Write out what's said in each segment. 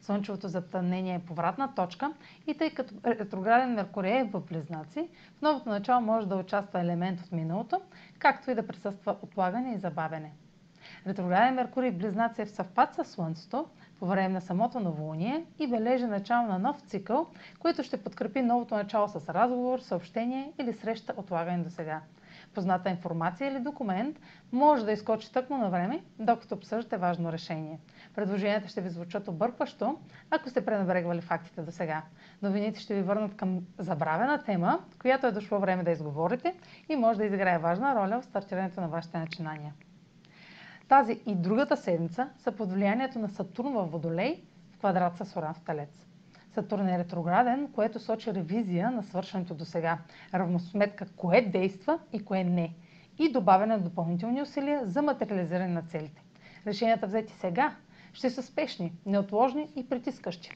Слънчевото затъмнение е повратна точка и тъй като ретрограден Меркурий е в Близнаци, в новото начало може да участва елемент от миналото, както и да присъства отлагане и забавене. Ретрограден Меркурий в Близнаци е в съвпад с Слънцето по време на самото новолуние и бележи начало на нов цикъл, който ще подкрепи новото начало с разговор, съобщение или среща отлагане до сега позната информация или документ може да изкочи тъкмо на време, докато обсъждате важно решение. Предложенията ще ви звучат объркващо, ако сте пренебрегвали фактите до сега. Новините ще ви върнат към забравена тема, която е дошло време да изговорите и може да изиграе важна роля в стартирането на вашите начинания. Тази и другата седмица са под влиянието на Сатурн в Водолей в квадрат с Оран в Талец. Сатурн е ретрограден, което сочи ревизия на свършеното до сега, равносметка кое действа и кое не и добавяне на допълнителни усилия за материализиране на целите. Решенията взети сега ще са спешни, неотложни и притискащи.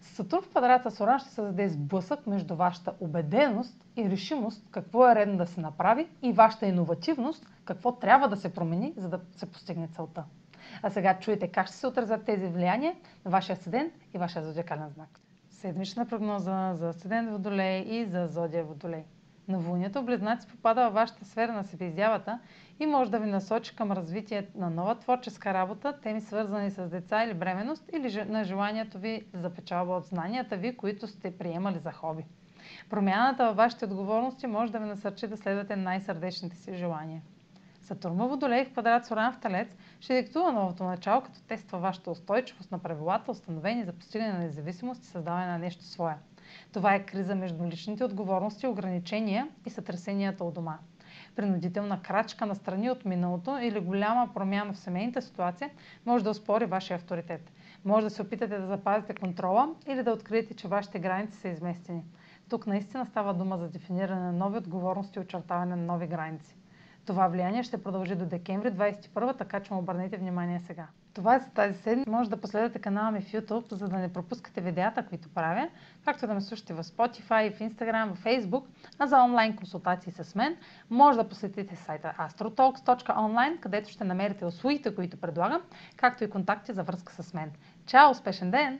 Сатурн в квадрата с Оран ще създаде сблъсък между вашата убеденост и решимост какво е редно да се направи и вашата иновативност какво трябва да се промени, за да се постигне целта. А сега чуете как ще се отразят тези влияния на вашия седент и вашия зодиакален знак. Седмична прогноза за седент Водолей и за зодия Водолей. Новолунието Близнаци попада във вашата сфера на себеизявата и може да ви насочи към развитие на нова творческа работа, теми свързани с деца или бременност или на желанието ви за печалба от знанията ви, които сте приемали за хоби. Промяната във вашите отговорности може да ви насърчи да следвате най-сърдечните си желания. Сатурн Водолей в квадрат с Оран в Талец ще диктува новото начало, като тества вашата устойчивост на правилата, установени за постигане на независимост и създаване на нещо свое. Това е криза между личните отговорности, ограничения и сътресенията от дома. Принудителна крачка на страни от миналото или голяма промяна в семейната ситуация може да успори вашия авторитет. Може да се опитате да запазите контрола или да откриете, че вашите граници са изместени. Тук наистина става дума за дефиниране на нови отговорности и очертаване на нови граници. Това влияние ще продължи до декември 2021, така че му обърнете внимание сега. Това е за тази седмица. Може да последвате канала ми в YouTube, за да не пропускате видеята, които правя, както да ме слушате в Spotify, в Instagram, в Facebook, а за онлайн консултации с мен може да посетите сайта astrotalks.online, където ще намерите услугите, които предлагам, както и контакти за връзка с мен. Чао! Успешен ден!